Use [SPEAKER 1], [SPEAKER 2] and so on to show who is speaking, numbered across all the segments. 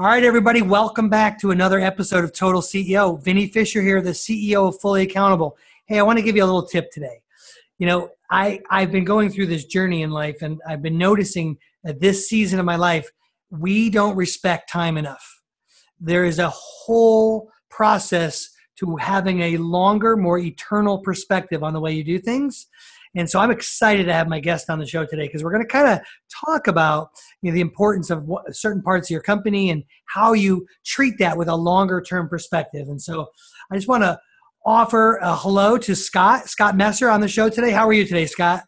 [SPEAKER 1] All right, everybody, welcome back to another episode of Total CEO. Vinny Fisher here, the CEO of Fully Accountable. Hey, I want to give you a little tip today. You know, I, I've been going through this journey in life, and I've been noticing that this season of my life, we don't respect time enough. There is a whole process to having a longer, more eternal perspective on the way you do things. And so I'm excited to have my guest on the show today because we're going to kind of talk about you know, the importance of what, certain parts of your company and how you treat that with a longer term perspective. And so I just want to offer a hello to Scott, Scott Messer on the show today. How are you today, Scott?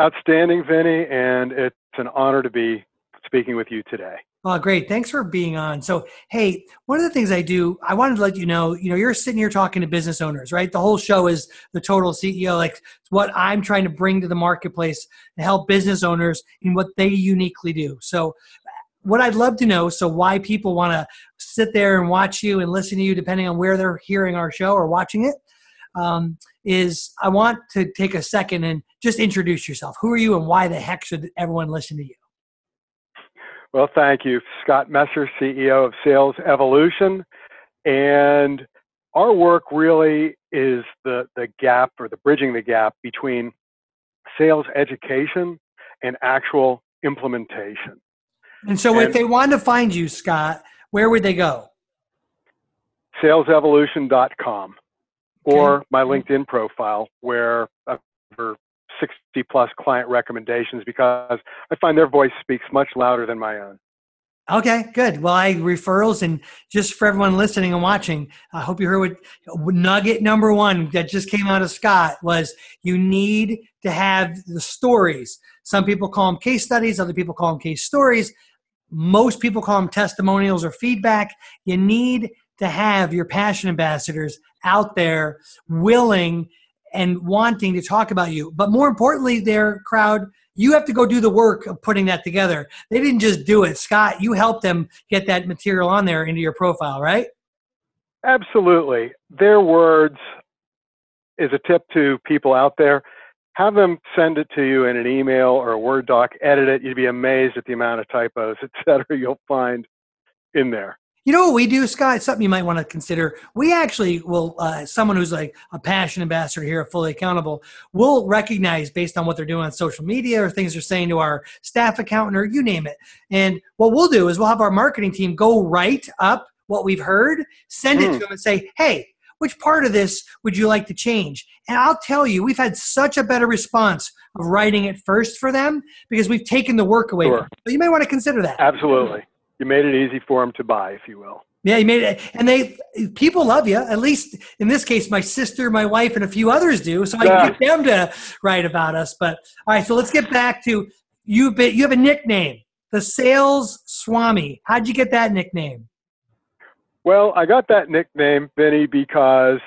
[SPEAKER 2] Outstanding, Vinny, and it's an honor to be speaking with you today.
[SPEAKER 1] Oh, great. Thanks for being on. So, hey, one of the things I do, I wanted to let you know, you know, you're sitting here talking to business owners, right? The whole show is the total CEO, like what I'm trying to bring to the marketplace to help business owners in what they uniquely do. So, what I'd love to know, so why people want to sit there and watch you and listen to you, depending on where they're hearing our show or watching it, um, is I want to take a second and just introduce yourself. Who are you and why the heck should everyone listen to you?
[SPEAKER 2] Well, thank you. Scott Messer, CEO of Sales Evolution. And our work really is the, the gap or the bridging the gap between sales education and actual implementation.
[SPEAKER 1] And so, and if they want to find you, Scott, where would they go?
[SPEAKER 2] Salesevolution.com okay. or my LinkedIn profile, where over 60 plus client recommendations because I find their voice speaks much louder than my own.
[SPEAKER 1] Okay, good. Well, I referrals and just for everyone listening and watching, I hope you heard what nugget number one that just came out of Scott was you need to have the stories. Some people call them case studies, other people call them case stories. Most people call them testimonials or feedback. You need to have your passion ambassadors out there willing and wanting to talk about you. But more importantly, their crowd, you have to go do the work of putting that together. They didn't just do it. Scott, you helped them get that material on there into your profile, right?
[SPEAKER 2] Absolutely. Their words is a tip to people out there. Have them send it to you in an email or a Word doc, edit it. You'd be amazed at the amount of typos, et cetera, you'll find in there.
[SPEAKER 1] You know what we do, Scott? Something you might want to consider. We actually will, uh, someone who's like a passion ambassador here, fully accountable, will recognize based on what they're doing on social media or things they're saying to our staff accountant or you name it. And what we'll do is we'll have our marketing team go write up what we've heard, send it mm. to them, and say, hey, which part of this would you like to change? And I'll tell you, we've had such a better response of writing it first for them because we've taken the work away.
[SPEAKER 2] Sure.
[SPEAKER 1] So you may want to consider that.
[SPEAKER 2] Absolutely you made it easy for them to buy, if you will.
[SPEAKER 1] Yeah, you made it, and they people love you. At least in this case, my sister, my wife, and a few others do. So I yeah. get them to write about us. But all right, so let's get back to you. You have a nickname, the Sales Swami. How'd you get that nickname?
[SPEAKER 2] Well, I got that nickname, Vinny, because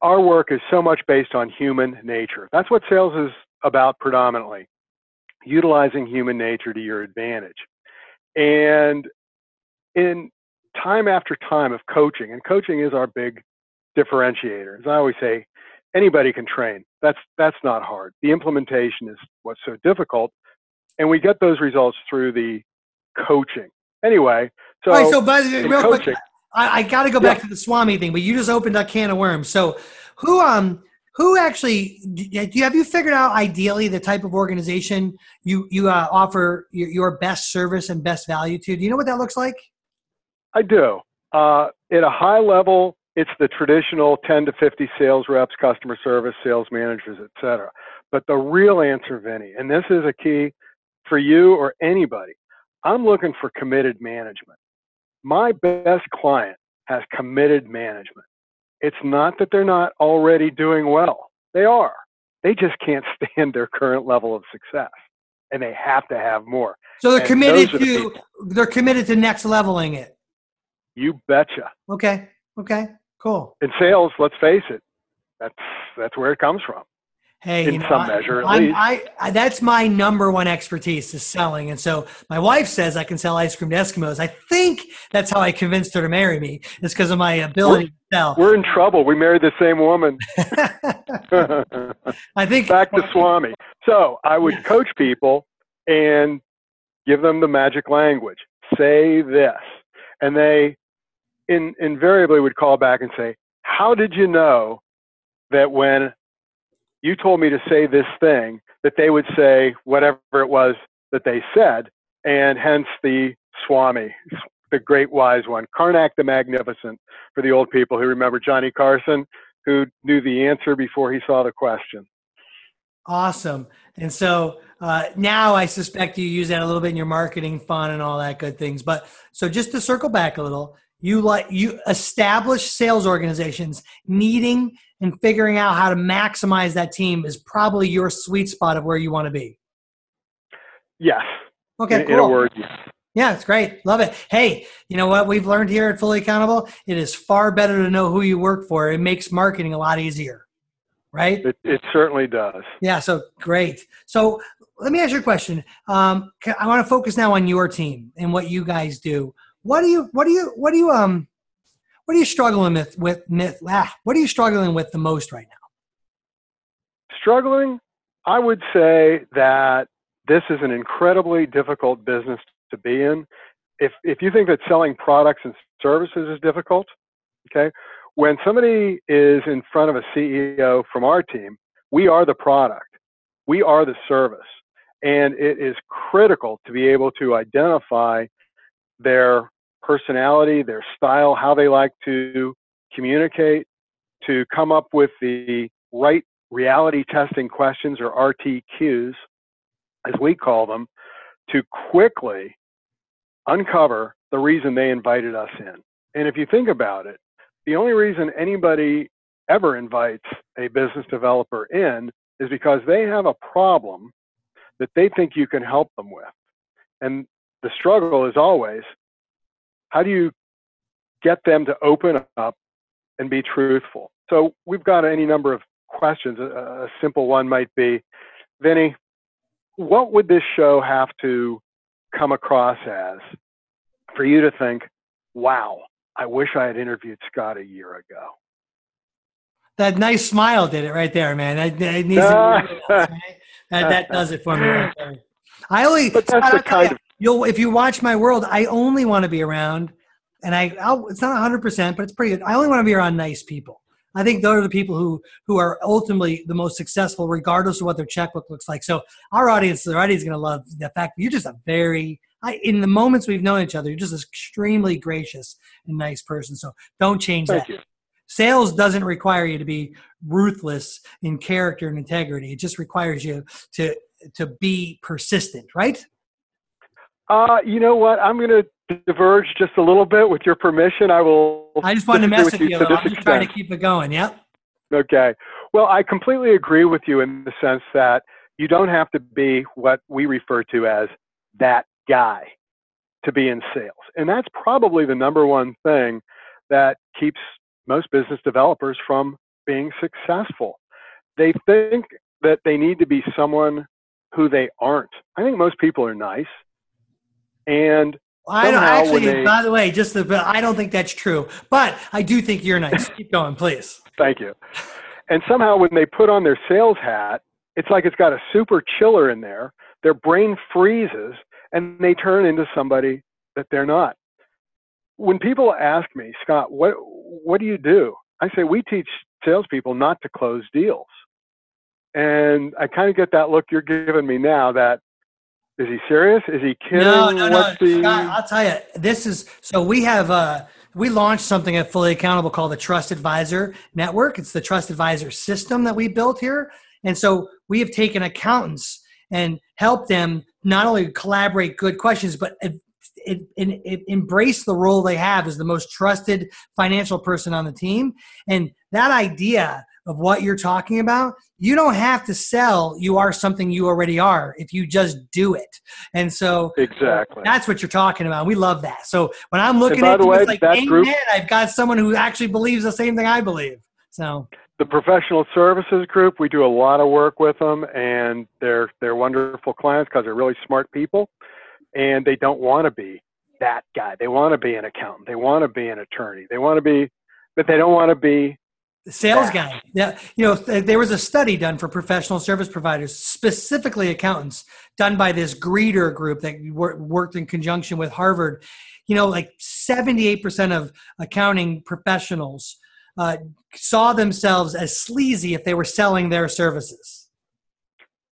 [SPEAKER 2] our work is so much based on human nature. That's what sales is about predominantly, utilizing human nature to your advantage. And in time after time of coaching, and coaching is our big differentiator. As I always say, anybody can train. That's that's not hard. The implementation is what's so difficult, and we get those results through the coaching. Anyway, so
[SPEAKER 1] All right, so but real coaching, quick, I, I got to go back to the Swami thing, but you just opened a can of worms. So who um who actually do you have you figured out ideally the type of organization you you uh, offer your, your, best service and best value to? Do you know what that looks like?
[SPEAKER 2] I do. Uh, at a high level it's the traditional 10 to 50 sales reps customer service sales managers etc but the real answer vinny and this is a key for you or anybody i'm looking for committed management. My best client has committed management it's not that they're not already doing well. They are. They just can't stand their current level of success and they have to have more.
[SPEAKER 1] So they're and committed to the they're committed to next leveling it.
[SPEAKER 2] You betcha.
[SPEAKER 1] Okay. Okay. Cool.
[SPEAKER 2] In sales, let's face it, that's that's where it comes from
[SPEAKER 1] hey,
[SPEAKER 2] in
[SPEAKER 1] you
[SPEAKER 2] know, some
[SPEAKER 1] I,
[SPEAKER 2] measure at
[SPEAKER 1] I'm,
[SPEAKER 2] least.
[SPEAKER 1] I, I, that's my number one expertise is selling. And so my wife says I can sell ice cream to Eskimos. I think that's how I convinced her to marry me. It's because of my ability
[SPEAKER 2] we're,
[SPEAKER 1] to sell.
[SPEAKER 2] We're in trouble. We married the same woman.
[SPEAKER 1] I think
[SPEAKER 2] back to Swami. So I would coach people and give them the magic language. say this. And they in, invariably would call back and say, How did you know that when you told me to say this thing, that they would say whatever it was that they said, and hence the Swami, the great wise one, Carnac the Magnificent, for the old people who remember Johnny Carson, who knew the answer before he saw the question.
[SPEAKER 1] Awesome. And so uh, now I suspect you use that a little bit in your marketing fun and all that good things. But so just to circle back a little, you like you establish sales organizations needing and figuring out how to maximize that team is probably your sweet spot of where you want to be.
[SPEAKER 2] Yes.
[SPEAKER 1] Okay.
[SPEAKER 2] In,
[SPEAKER 1] cool.
[SPEAKER 2] in a word, yes.
[SPEAKER 1] Yeah, it's great. Love it. Hey, you know what we've learned here at Fully Accountable? It is far better to know who you work for. It makes marketing a lot easier, right?
[SPEAKER 2] It, it certainly does.
[SPEAKER 1] Yeah, so great. So let me ask you a question. Um, I want to focus now on your team and what you guys do. What do you, what do you, what do you, um, what are you struggling with, with, with ah, what are you struggling with the most right now?
[SPEAKER 2] Struggling? I would say that this is an incredibly difficult business to be in. If, if you think that selling products and services is difficult, okay, when somebody is in front of a CEO from our team, we are the product, we are the service. And it is critical to be able to identify their personality, their style, how they like to communicate, to come up with the right reality testing questions or RTQs, as we call them, to quickly uncover the reason they invited us in. And if you think about it, the only reason anybody ever invites a business developer in is because they have a problem that they think you can help them with. And the struggle is always how do you get them to open up and be truthful? So we've got any number of questions. A, a simple one might be, Vinny, what would this show have to come across as for you to think, wow, I wish I had interviewed Scott a year ago?
[SPEAKER 1] That nice smile did it right there, man. That, that, needs that, that does it for me right there. I only,
[SPEAKER 2] but that's the kind of
[SPEAKER 1] you'll if you watch my world, I only want to be around, and I I'll, it's not 100, percent but it's pretty good. I only want to be around nice people. I think those are the people who who are ultimately the most successful, regardless of what their checkbook looks like. So our audience, our audience is going to love the fact that you're just a very I, in the moments we've known each other, you're just an extremely gracious and nice person. So don't change
[SPEAKER 2] Thank
[SPEAKER 1] that.
[SPEAKER 2] You.
[SPEAKER 1] Sales doesn't require you to be ruthless in character and integrity. It just requires you to to be persistent, right?
[SPEAKER 2] Uh, you know what? I'm going to diverge just a little bit with your permission. I will.
[SPEAKER 1] I just wanted to mess with you. I'm just extent. trying to keep it going. Yep.
[SPEAKER 2] Okay. Well, I completely agree with you in the sense that you don't have to be what we refer to as that guy to be in sales. And that's probably the number one thing that keeps most business developers from being successful. They think that they need to be someone who they aren't. I think most people are nice. And
[SPEAKER 1] I don't actually. They, by the way, just the, I don't think that's true, but I do think you're nice. Keep going, please.
[SPEAKER 2] Thank you. And somehow, when they put on their sales hat, it's like it's got a super chiller in there. Their brain freezes, and they turn into somebody that they're not. When people ask me, Scott, what what do you do? I say we teach salespeople not to close deals. And I kind of get that look you're giving me now that is he serious? Is he kidding?
[SPEAKER 1] No, no, no. The... Scott, I'll tell you, this is so we have uh we launched something at Fully Accountable called the Trust Advisor Network. It's the Trust Advisor system that we built here. And so we have taken accountants and helped them not only collaborate good questions, but it, it, it, embrace the role they have as the most trusted financial person on the team. And that idea of what you're talking about, you don't have to sell. You are something you already are if you just do it. And so
[SPEAKER 2] exactly
[SPEAKER 1] that's what you're talking about. We love that. So when I'm looking at you, way, it's like, amen, group, I've got someone who actually believes the same thing I believe. So
[SPEAKER 2] the professional services group, we do a lot of work with them, and they're they're wonderful clients because they're really smart people, and they don't want to be that guy. They want to be an accountant. They want to be an attorney. They want to be, but they don't want to be
[SPEAKER 1] The sales guy. Yeah. You know, there was a study done for professional service providers, specifically accountants, done by this Greeter group that worked in conjunction with Harvard. You know, like 78% of accounting professionals uh, saw themselves as sleazy if they were selling their services.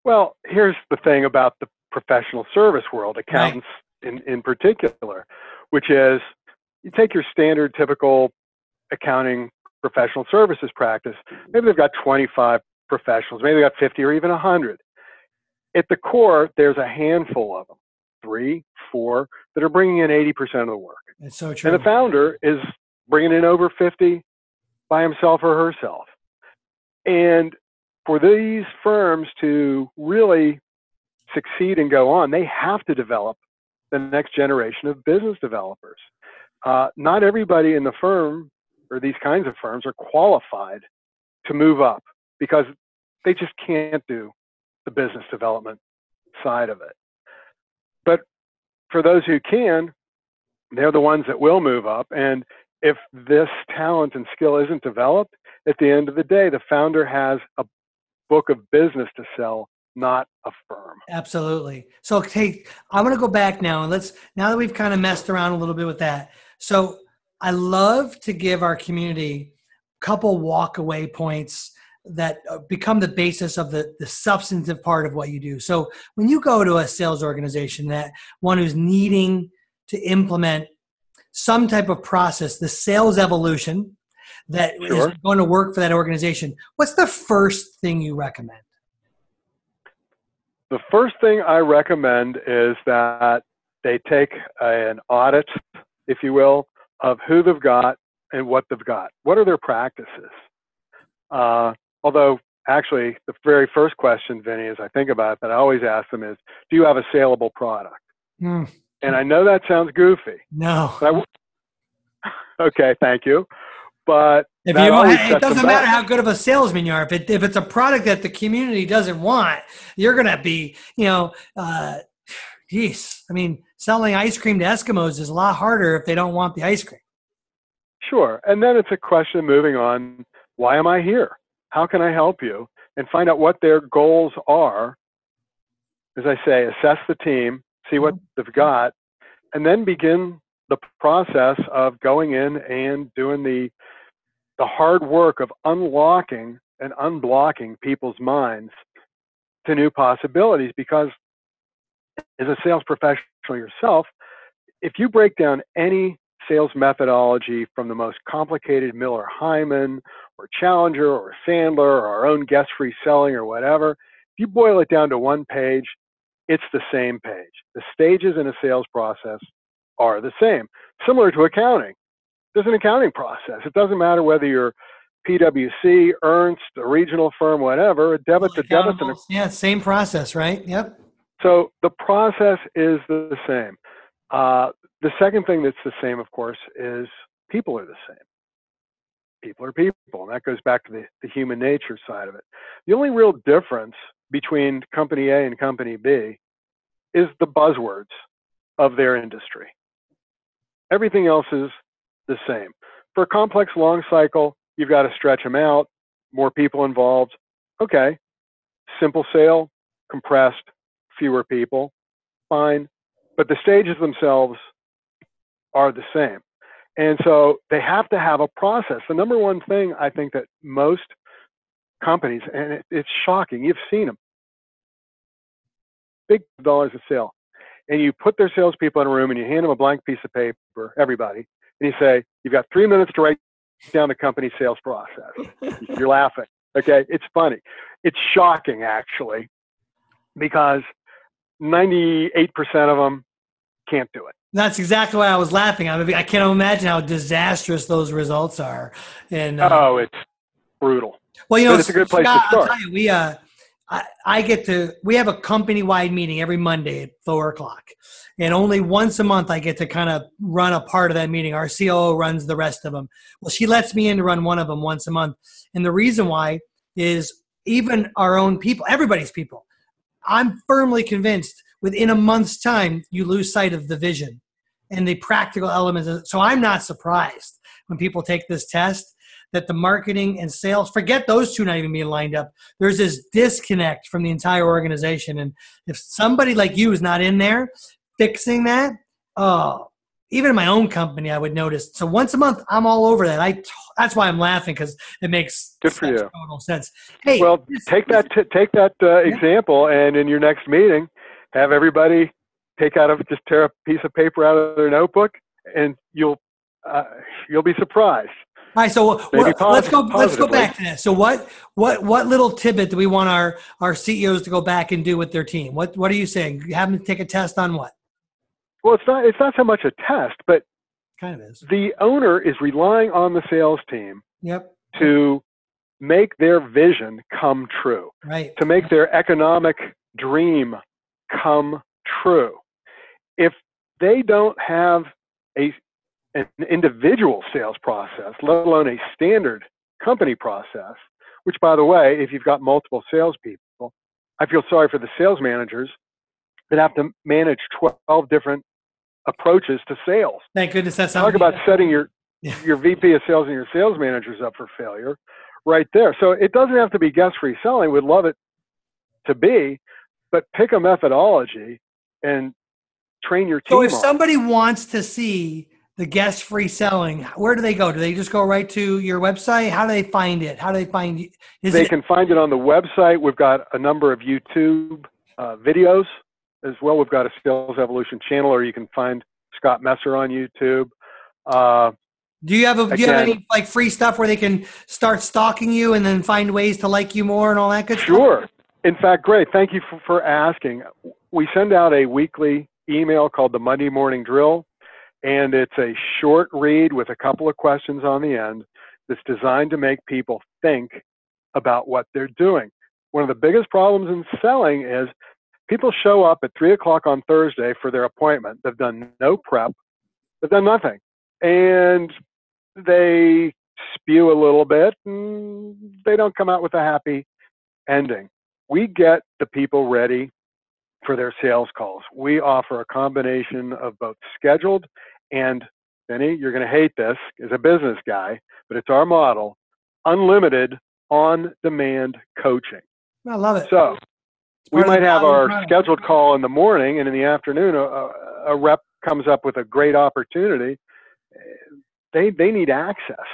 [SPEAKER 2] Well, here's the thing about the professional service world, accountants right. in, in particular, which is you take your standard typical accounting professional services practice, maybe they've got 25 professionals, maybe they've got 50 or even 100. At the core, there's a handful of them, three, four, that are bringing in 80% of the work.
[SPEAKER 1] It's so true.
[SPEAKER 2] And the founder is bringing in over 50 by himself or herself. And for these firms to really succeed and go on, they have to develop the next generation of business developers. Uh, not everybody in the firm or these kinds of firms are qualified to move up because they just can't do the business development side of it. But for those who can, they're the ones that will move up. And if this talent and skill isn't developed, at the end of the day, the founder has a book of business to sell, not a firm.
[SPEAKER 1] Absolutely. So, hey, I'm going to go back now and let's, now that we've kind of messed around a little bit with that. So, I love to give our community a couple walk away points that uh, become the basis of the, the substantive part of what you do. So, when you go to a sales organization, that one who's needing to implement some type of process, the sales evolution that sure. is going to work for that organization, what's the first thing you recommend?
[SPEAKER 2] The first thing I recommend is that they take an audit, if you will, of who they've got and what they've got. What are their practices? Uh, although, actually, the very first question, Vinny, as I think about it, that I always ask them is, do you have a saleable product? Mm. And I know that sounds goofy.
[SPEAKER 1] No.
[SPEAKER 2] okay, thank you. But
[SPEAKER 1] if you, it doesn't matter how good of a salesman you are. If, it, if it's a product that the community doesn't want, you're going to be, you know, uh, geez. I mean, selling ice cream to Eskimos is a lot harder if they don't want the ice cream.
[SPEAKER 2] Sure. And then it's a question moving on. Why am I here? How can I help you? And find out what their goals are. As I say, assess the team, see what mm-hmm. they've got, and then begin the process of going in and doing the the hard work of unlocking and unblocking people's minds to new possibilities because as a sales professional yourself if you break down any sales methodology from the most complicated Miller Heiman or Challenger or Sandler or our own guess free selling or whatever, if you boil it down to one page, it's the same page. The stages in a sales process are the same, similar to accounting. There's an accounting process. It doesn't matter whether you're PwC, Ernst, a regional firm, whatever, a debit to debit.
[SPEAKER 1] Yeah, same process, right? Yep.
[SPEAKER 2] So the process is the same. Uh, the second thing that's the same, of course, is people are the same. People are people, and that goes back to the, the human nature side of it. The only real difference between company A and company B is the buzzwords of their industry. Everything else is the same. For a complex long cycle, you've got to stretch them out, more people involved. Okay, simple sale, compressed, fewer people, fine. But the stages themselves are the same. And so they have to have a process. The number one thing I think that most companies, and it, it's shocking, you've seen them, big dollars a sale and you put their salespeople in a room and you hand them a blank piece of paper, everybody, and you say, You've got three minutes to write down the company sales process. You're laughing. Okay, it's funny. It's shocking, actually, because 98% of them can't do it.
[SPEAKER 1] That's exactly why I was laughing. I, mean, I can't imagine how disastrous those results are. And
[SPEAKER 2] uh, oh, it's brutal.
[SPEAKER 1] Well, you know,
[SPEAKER 2] it's a good place Scott, to start.
[SPEAKER 1] You, we uh, I, I get to we have a company wide meeting every monday at four o'clock and only once a month i get to kind of run a part of that meeting our coo runs the rest of them well she lets me in to run one of them once a month and the reason why is even our own people everybody's people i'm firmly convinced within a month's time you lose sight of the vision and the practical elements so i'm not surprised when people take this test that the marketing and sales forget those two not even being lined up. There's this disconnect from the entire organization, and if somebody like you is not in there fixing that, oh, even in my own company, I would notice. So once a month, I'm all over that. I that's why I'm laughing because it makes
[SPEAKER 2] good for you
[SPEAKER 1] total sense. Hey,
[SPEAKER 2] well, this, take that t- take that uh, yeah. example, and in your next meeting, have everybody take out of just tear a piece of paper out of their notebook, and you'll uh, you'll be surprised.
[SPEAKER 1] All right, so what, let's go. Let's go back to that. So, what what what little tidbit do we want our our CEOs to go back and do with their team? What what are you saying? You Have them take a test on what?
[SPEAKER 2] Well, it's not it's not so much a test, but
[SPEAKER 1] kind of is.
[SPEAKER 2] The owner is relying on the sales team.
[SPEAKER 1] Yep.
[SPEAKER 2] To make their vision come true.
[SPEAKER 1] Right.
[SPEAKER 2] To make their economic dream come true. If they don't have a an individual sales process, let alone a standard company process, which by the way, if you've got multiple salespeople, I feel sorry for the sales managers that have to manage 12 different approaches to sales.
[SPEAKER 1] Thank goodness that's
[SPEAKER 2] talk about setting your your VP of sales and your sales managers up for failure, right there. So it doesn't have to be guess free selling. We'd love it to be, but pick a methodology and train your team.
[SPEAKER 1] So if
[SPEAKER 2] on.
[SPEAKER 1] somebody wants to see the guess free selling, where do they go? Do they just go right to your website? How do they find it? How do they find it?
[SPEAKER 2] they it- can find it on the website. We've got a number of YouTube uh, videos as well. We've got a Sales Evolution channel, or you can find Scott Messer on YouTube. Uh,
[SPEAKER 1] do you have a, do you have any like free stuff where they can start stalking you and then find ways to like you more and all that good
[SPEAKER 2] sure.
[SPEAKER 1] stuff?
[SPEAKER 2] Sure. In fact, great. Thank you for, for asking. We send out a weekly email called the Monday Morning Drill, and it's a short read with a couple of questions on the end that's designed to make people think about what they're doing. One of the biggest problems in selling is people show up at three o'clock on Thursday for their appointment. They've done no prep, they've done nothing, and they spew a little bit, and they don't come out with a happy ending. We get the people ready for their sales calls. We offer a combination of both scheduled and Vinny, you're going to hate this as a business guy, but it's our model unlimited on demand coaching.
[SPEAKER 1] I love it.
[SPEAKER 2] So we might have our scheduled call in the morning, and in the afternoon, a, a rep comes up with a great opportunity. They they need access,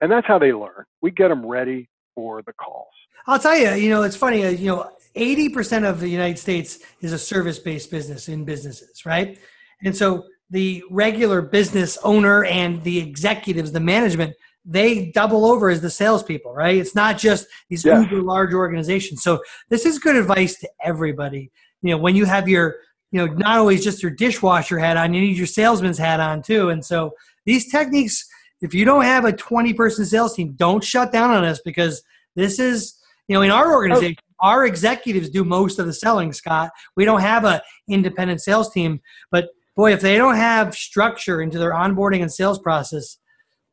[SPEAKER 2] and that's how they learn. We get them ready for the calls.
[SPEAKER 1] I'll tell you, you know, it's funny. Uh, you know, eighty percent of the United States is a service-based business in businesses, right? And so the regular business owner and the executives, the management, they double over as the salespeople, right? It's not just these yeah. uber large organizations. So this is good advice to everybody. You know, when you have your, you know, not always just your dishwasher hat on, you need your salesman's hat on too. And so these techniques, if you don't have a 20 person sales team, don't shut down on us because this is, you know, in our organization, oh. our executives do most of the selling, Scott. We don't have a independent sales team, but boy, if they don't have structure into their onboarding and sales process,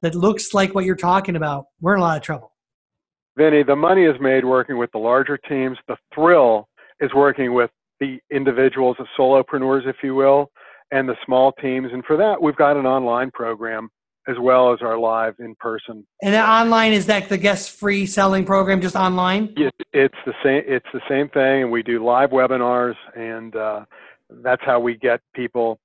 [SPEAKER 1] that looks like what you're talking about, we're in a lot of trouble.
[SPEAKER 2] Vinny, the money is made working with the larger teams. The thrill is working with the individuals, the solopreneurs, if you will, and the small teams. And for that, we've got an online program as well as our live in person.
[SPEAKER 1] And the online is that the guess free selling program just online?
[SPEAKER 2] it's the same. It's the same thing, and we do live webinars, and uh, that's how we get people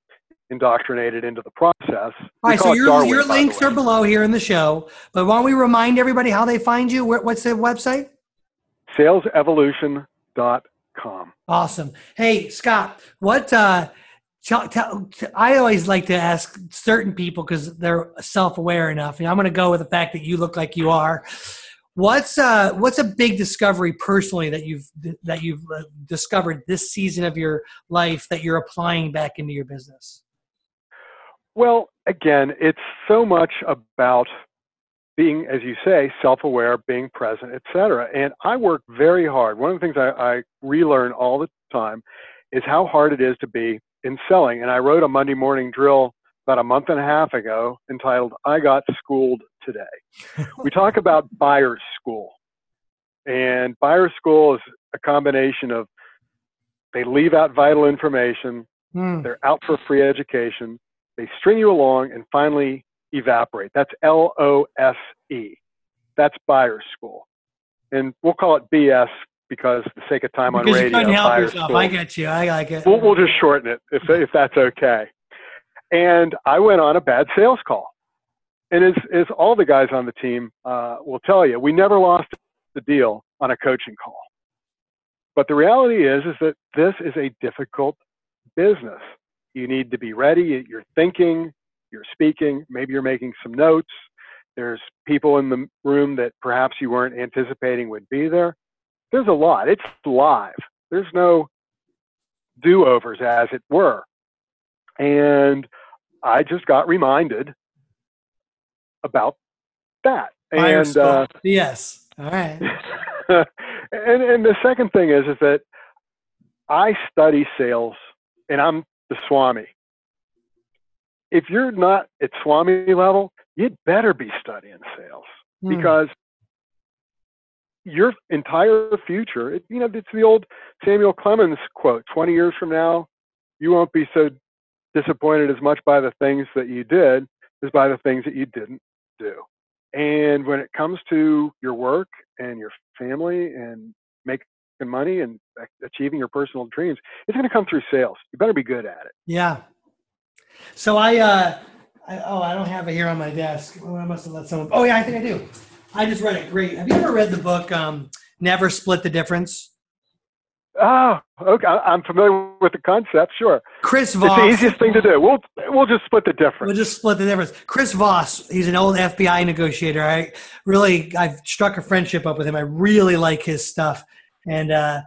[SPEAKER 2] indoctrinated into the process.
[SPEAKER 1] All right, so your, Darwin, your links are below here in the show, but why don't we remind everybody how they find you? What's the website?
[SPEAKER 2] Salesevolution.com.
[SPEAKER 1] Awesome. Hey, Scott, what, uh, I always like to ask certain people because they're self-aware enough. And I'm going to go with the fact that you look like you are. What's uh what's a big discovery personally that you've that you've uh, discovered this season of your life that you're applying back into your business?
[SPEAKER 2] Well, again, it's so much about being, as you say, self-aware, being present, etc. And I work very hard. One of the things I, I relearn all the time is how hard it is to be in selling. And I wrote a Monday morning drill about a month and a half ago entitled "I Got Schooled Today." we talk about buyer's school, and buyer's school is a combination of they leave out vital information, mm. they're out for free education, they string you along and finally evaporate. That's L O S E. that's buyer's school. And we'll call it BS because the sake of time
[SPEAKER 1] because
[SPEAKER 2] on radio.
[SPEAKER 1] you couldn't help yourself.
[SPEAKER 2] school.
[SPEAKER 1] I get you. I like it.
[SPEAKER 2] We'll, we'll just shorten it if, if that's okay. And I went on a bad sales call. And as, as all the guys on the team uh, will tell you, we never lost the deal on a coaching call. But the reality is, is that this is a difficult business. You need to be ready. You're thinking, you're speaking, maybe you're making some notes. There's people in the room that perhaps you weren't anticipating would be there. There's a lot. It's live. There's no do overs, as it were. And I just got reminded about that.
[SPEAKER 1] Fire
[SPEAKER 2] and uh,
[SPEAKER 1] yes. All right.
[SPEAKER 2] and and the second thing is is that I study sales, and I'm the Swami. If you're not at Swami level, you'd better be studying sales
[SPEAKER 1] Hmm.
[SPEAKER 2] because your entire future, it, you know, it's the old Samuel Clemens quote 20 years from now, you won't be so disappointed as much by the things that you did as by the things that you didn't do. And when it comes to your work and your family and making money and achieving your personal dreams, it's going to come through sales. You better be good at it.
[SPEAKER 1] Yeah. So I, uh, I, oh, I don't have it here on my desk. Oh, I must have let someone. Oh, yeah, I think I do. I just read it. Great. Have you ever read the book um, Never Split the Difference?
[SPEAKER 2] Oh, okay. I'm familiar with the concept. Sure,
[SPEAKER 1] Chris Voss.
[SPEAKER 2] it's the easiest thing to do. We'll we'll just split the difference.
[SPEAKER 1] We'll just split the difference. Chris Voss, he's an old FBI negotiator. I really, I've struck a friendship up with him. I really like his stuff, and uh,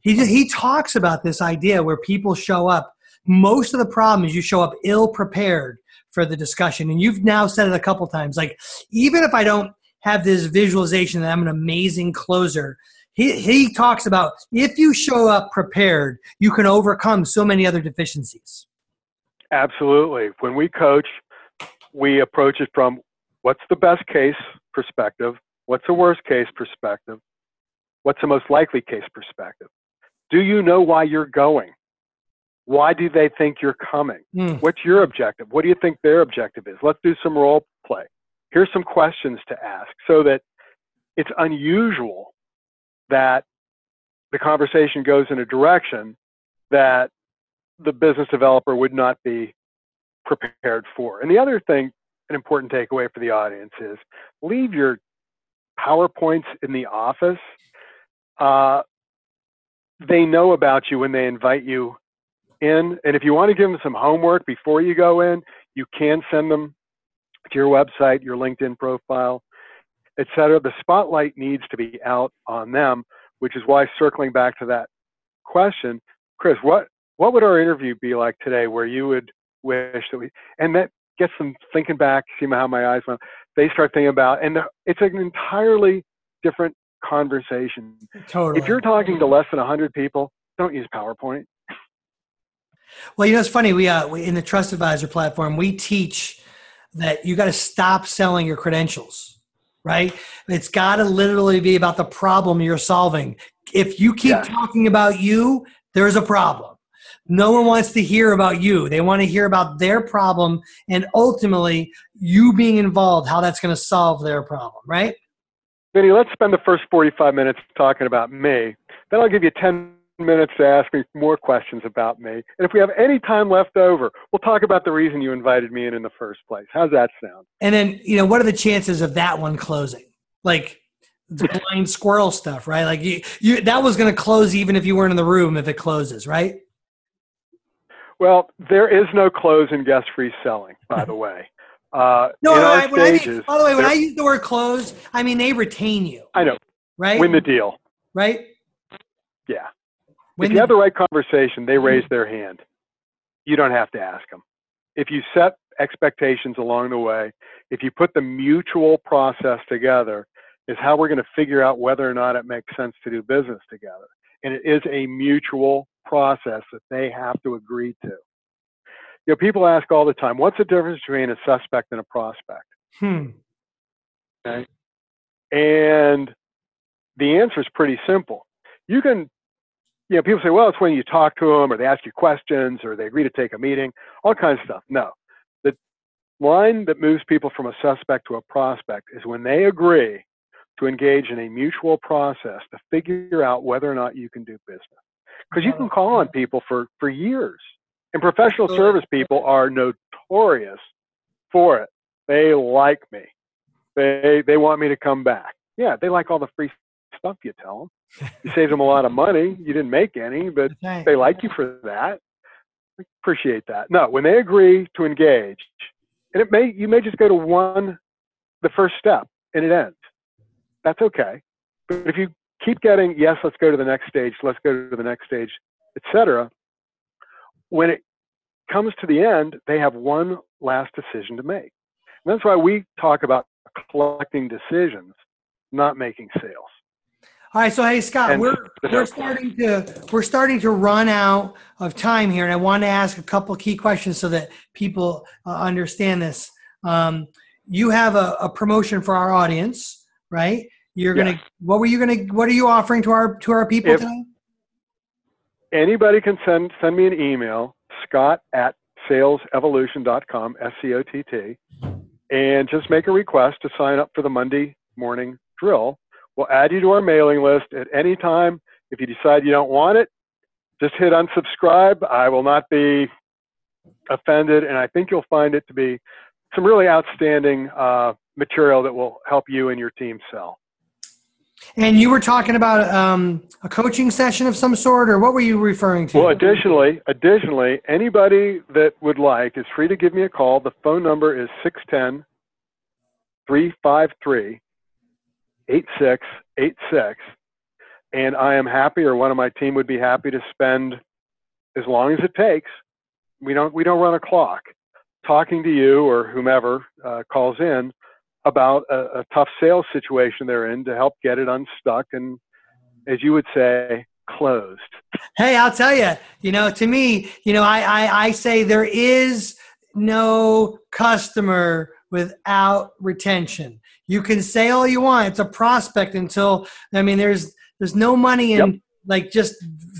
[SPEAKER 1] he he talks about this idea where people show up. Most of the problem is you show up ill prepared for the discussion, and you've now said it a couple times. Like even if I don't have this visualization that I'm an amazing closer. He, he talks about if you show up prepared, you can overcome so many other deficiencies.
[SPEAKER 2] Absolutely. When we coach, we approach it from what's the best case perspective, what's the worst case perspective, what's the most likely case perspective. Do you know why you're going? Why do they think you're coming?
[SPEAKER 1] Mm.
[SPEAKER 2] What's your objective? What do you think their objective is? Let's do some role play. Here's some questions to ask so that it's unusual that the conversation goes in a direction that the business developer would not be prepared for. And the other thing, an important takeaway for the audience is leave your PowerPoints in the office. Uh, they know about you when they invite you in. And if you want to give them some homework before you go in, you can send them to your website, your LinkedIn profile, etc. The spotlight needs to be out on them, which is why circling back to that question, Chris, what what would our interview be like today where you would wish that we and that gets them thinking back, see how my eyes went. They start thinking about and it's an entirely different conversation.
[SPEAKER 1] Totally.
[SPEAKER 2] If you're talking to less than 100 people, don't use PowerPoint.
[SPEAKER 1] Well, you know, it's funny. We, uh, we in the Trust Advisor platform, we teach that you got to stop selling your credentials, right? It's got to literally be about the problem you're solving. If you keep
[SPEAKER 2] Yes.
[SPEAKER 1] talking about you, there's a problem. No one wants to hear about you. They want to hear about their problem and ultimately you being involved, how that's going to solve their problem, right?
[SPEAKER 2] Vinny, let's spend the first 45 minutes talking about me. Then I'll give you 10 minutes to ask me more questions about me. And if we have any time left over, we'll talk about the reason you invited me in in the first place. How's that sound?
[SPEAKER 1] And then, you know, what are the chances of that one closing? Like the blind squirrel stuff, right? Like you, you that was going to close even if you weren't in the room if it closes, right?
[SPEAKER 2] Well, there is no close in guess free selling, by the way. Uh,
[SPEAKER 1] No, I, when I mean, by the way, when I use the word close, I mean they retain you,
[SPEAKER 2] I know,
[SPEAKER 1] right?
[SPEAKER 2] win the deal.
[SPEAKER 1] right?
[SPEAKER 2] Yeah.
[SPEAKER 1] Win
[SPEAKER 2] if you
[SPEAKER 1] the-
[SPEAKER 2] have the right conversation, they raise their hand. You don't have to ask them. If you set expectations along the way, if you put the mutual process together, is how we're going to figure out whether or not it makes sense to do business together. And it is a mutual process that they have to agree to. You know, people ask all the time, what's the difference between a suspect and a prospect?
[SPEAKER 1] hmm.
[SPEAKER 2] And the answer is pretty simple. You can, you know, people say, well, it's when you talk to them or they ask you questions or they agree to take a meeting, all kinds of stuff. No. The line that moves people from a suspect to a prospect is when they agree to engage in a mutual process to figure out whether or not you can do business. Because you can call on people for, for years. And professional service people are notorious for it. They like me. They they want me to come back. Yeah, they like all the free stuff you tell them. You save them a lot of money. You didn't make any, but they like you for that. I appreciate that. No, when they agree to engage, and it may you may just go to one, the first step, and it ends. That's okay. But if you keep getting yes, let's go to the next stage, let's go to the next stage, etc. When it comes to the end, they have one last decision to make. And that's why we talk about collecting decisions, not making sales.
[SPEAKER 1] All right, so hey Scott, and we're we're starting to we're starting to run out of time here, and I want to ask a couple key questions so that people uh, understand this. Um, you have a, a, promotion for our audience, right? You're gonna. What were you gonna? What are you offering to our to our people if today?
[SPEAKER 2] Anybody can send send me an email, Scott at salesevolution.com, S C O T T, and just make a request to sign up for the Monday morning drill. We'll add you to our mailing list at any time. If you decide you don't want it, just hit unsubscribe. I will not be offended, and I think you'll find it to be some really outstanding uh, material that will help you and your team sell.
[SPEAKER 1] And you were talking about um, a coaching session of some sort, or what were you referring to?
[SPEAKER 2] Well, additionally, additionally, anybody that would like is free to give me a call. The phone number is 610 353 8686. And I am happy, or one of my team would be happy to spend as long as it takes. We don't, we don't run a clock. Talking to you or whomever uh, calls in about a, a tough sales situation they're in to help get it unstuck and, as you would say, closed.
[SPEAKER 1] Hey, I'll tell you, you know, to me, you know, I, I, I say there is no customer without retention. You can say all you want. It's a prospect until, I mean, there's, there's no money in yep. Like just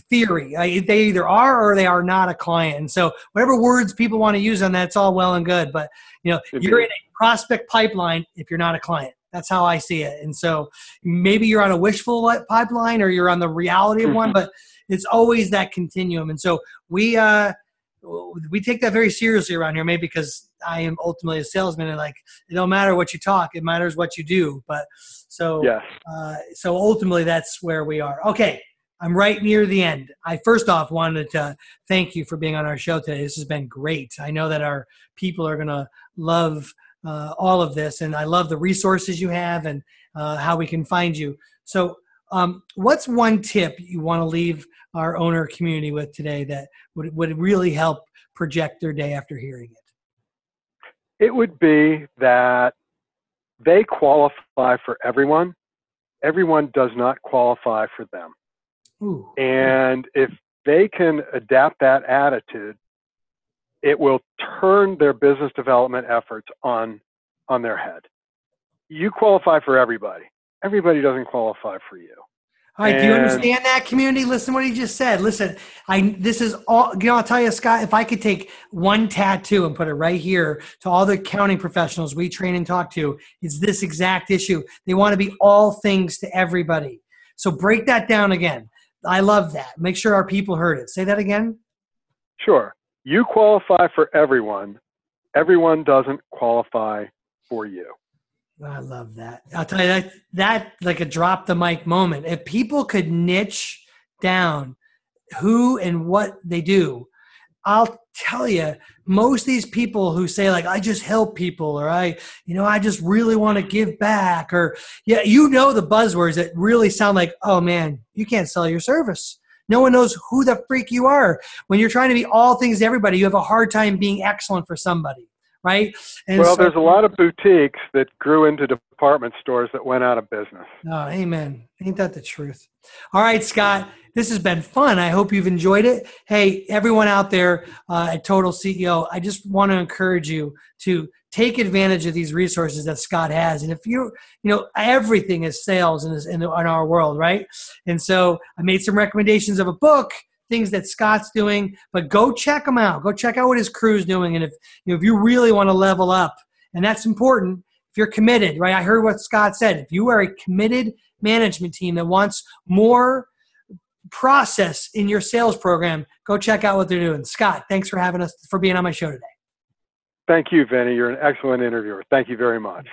[SPEAKER 1] theory. they either are or they are not a client. And so whatever words people want to use on that, it's all well and good. But you know, you're in a prospect pipeline if you're not a client. That's how I see it. And so maybe you're on a wishful pipeline or you're on the reality of one, mm-hmm. but it's always that continuum. And so we uh, we take that very seriously around here, maybe because I am ultimately a salesman and like it don't matter what you talk, it matters what you do. But so
[SPEAKER 2] yes.
[SPEAKER 1] uh, so ultimately that's where we are. Okay. I'm right near the end. I first off wanted to thank you for being on our show today. This has been great. I know that our people are going to love uh, all of this. And I love the resources you have and uh, how we can find you. So, um, what's one tip you want to leave our owner community with today that would, would really help project their day after hearing it?
[SPEAKER 2] It would be that they qualify for everyone. Everyone does not qualify for them.
[SPEAKER 1] Ooh.
[SPEAKER 2] And if they can adapt that attitude, it will turn their business development efforts on on their head. You qualify for everybody. Everybody doesn't qualify for you.
[SPEAKER 1] All right, and, do you understand that community? Listen what he just said. Listen, I this is all you know, I'll tell you, Scott, if I could take one tattoo and put it right here to all the accounting professionals we train and talk to, it's this exact issue. They want to be all things to everybody. So break that down again. I love that. Make sure our people heard it. Say that again.
[SPEAKER 2] Sure you qualify for everyone. Everyone doesn't qualify for you.
[SPEAKER 1] I love that. I'll tell you that that like a drop the mic moment. If people could niche down who and what they do, I'll tell you, most these people who say like I just help people or I, you know, I just really want to give back or yeah, you know the buzzwords that really sound like, oh man, you can't sell your service. No one knows who the freak you are. When you're trying to be all things to everybody, you have a hard time being excellent for somebody, right?
[SPEAKER 2] And well, so, there's a lot of boutiques that grew into department stores that went out of business.
[SPEAKER 1] Oh, amen. Ain't that the truth? All right, Scott. This has been fun. I hope you've enjoyed it. Hey, everyone out there uh, at Total CEO, I just want to encourage you to take advantage of these resources that Scott has. And if you, you know, everything is sales in, this, in, the, in our world, right? And so I made some recommendations of a book, things that Scott's doing, but go check them out. Go check out what his crew's doing. And if, you know, if you really want to level up, and that's important, if you're committed, right? I heard what Scott said. If you are a committed management team that wants more process in your sales program, go check out what they're doing. Scott, thanks for having us for being on my show today.
[SPEAKER 2] Thank you, Vinny. You're an excellent interviewer. Thank you very much.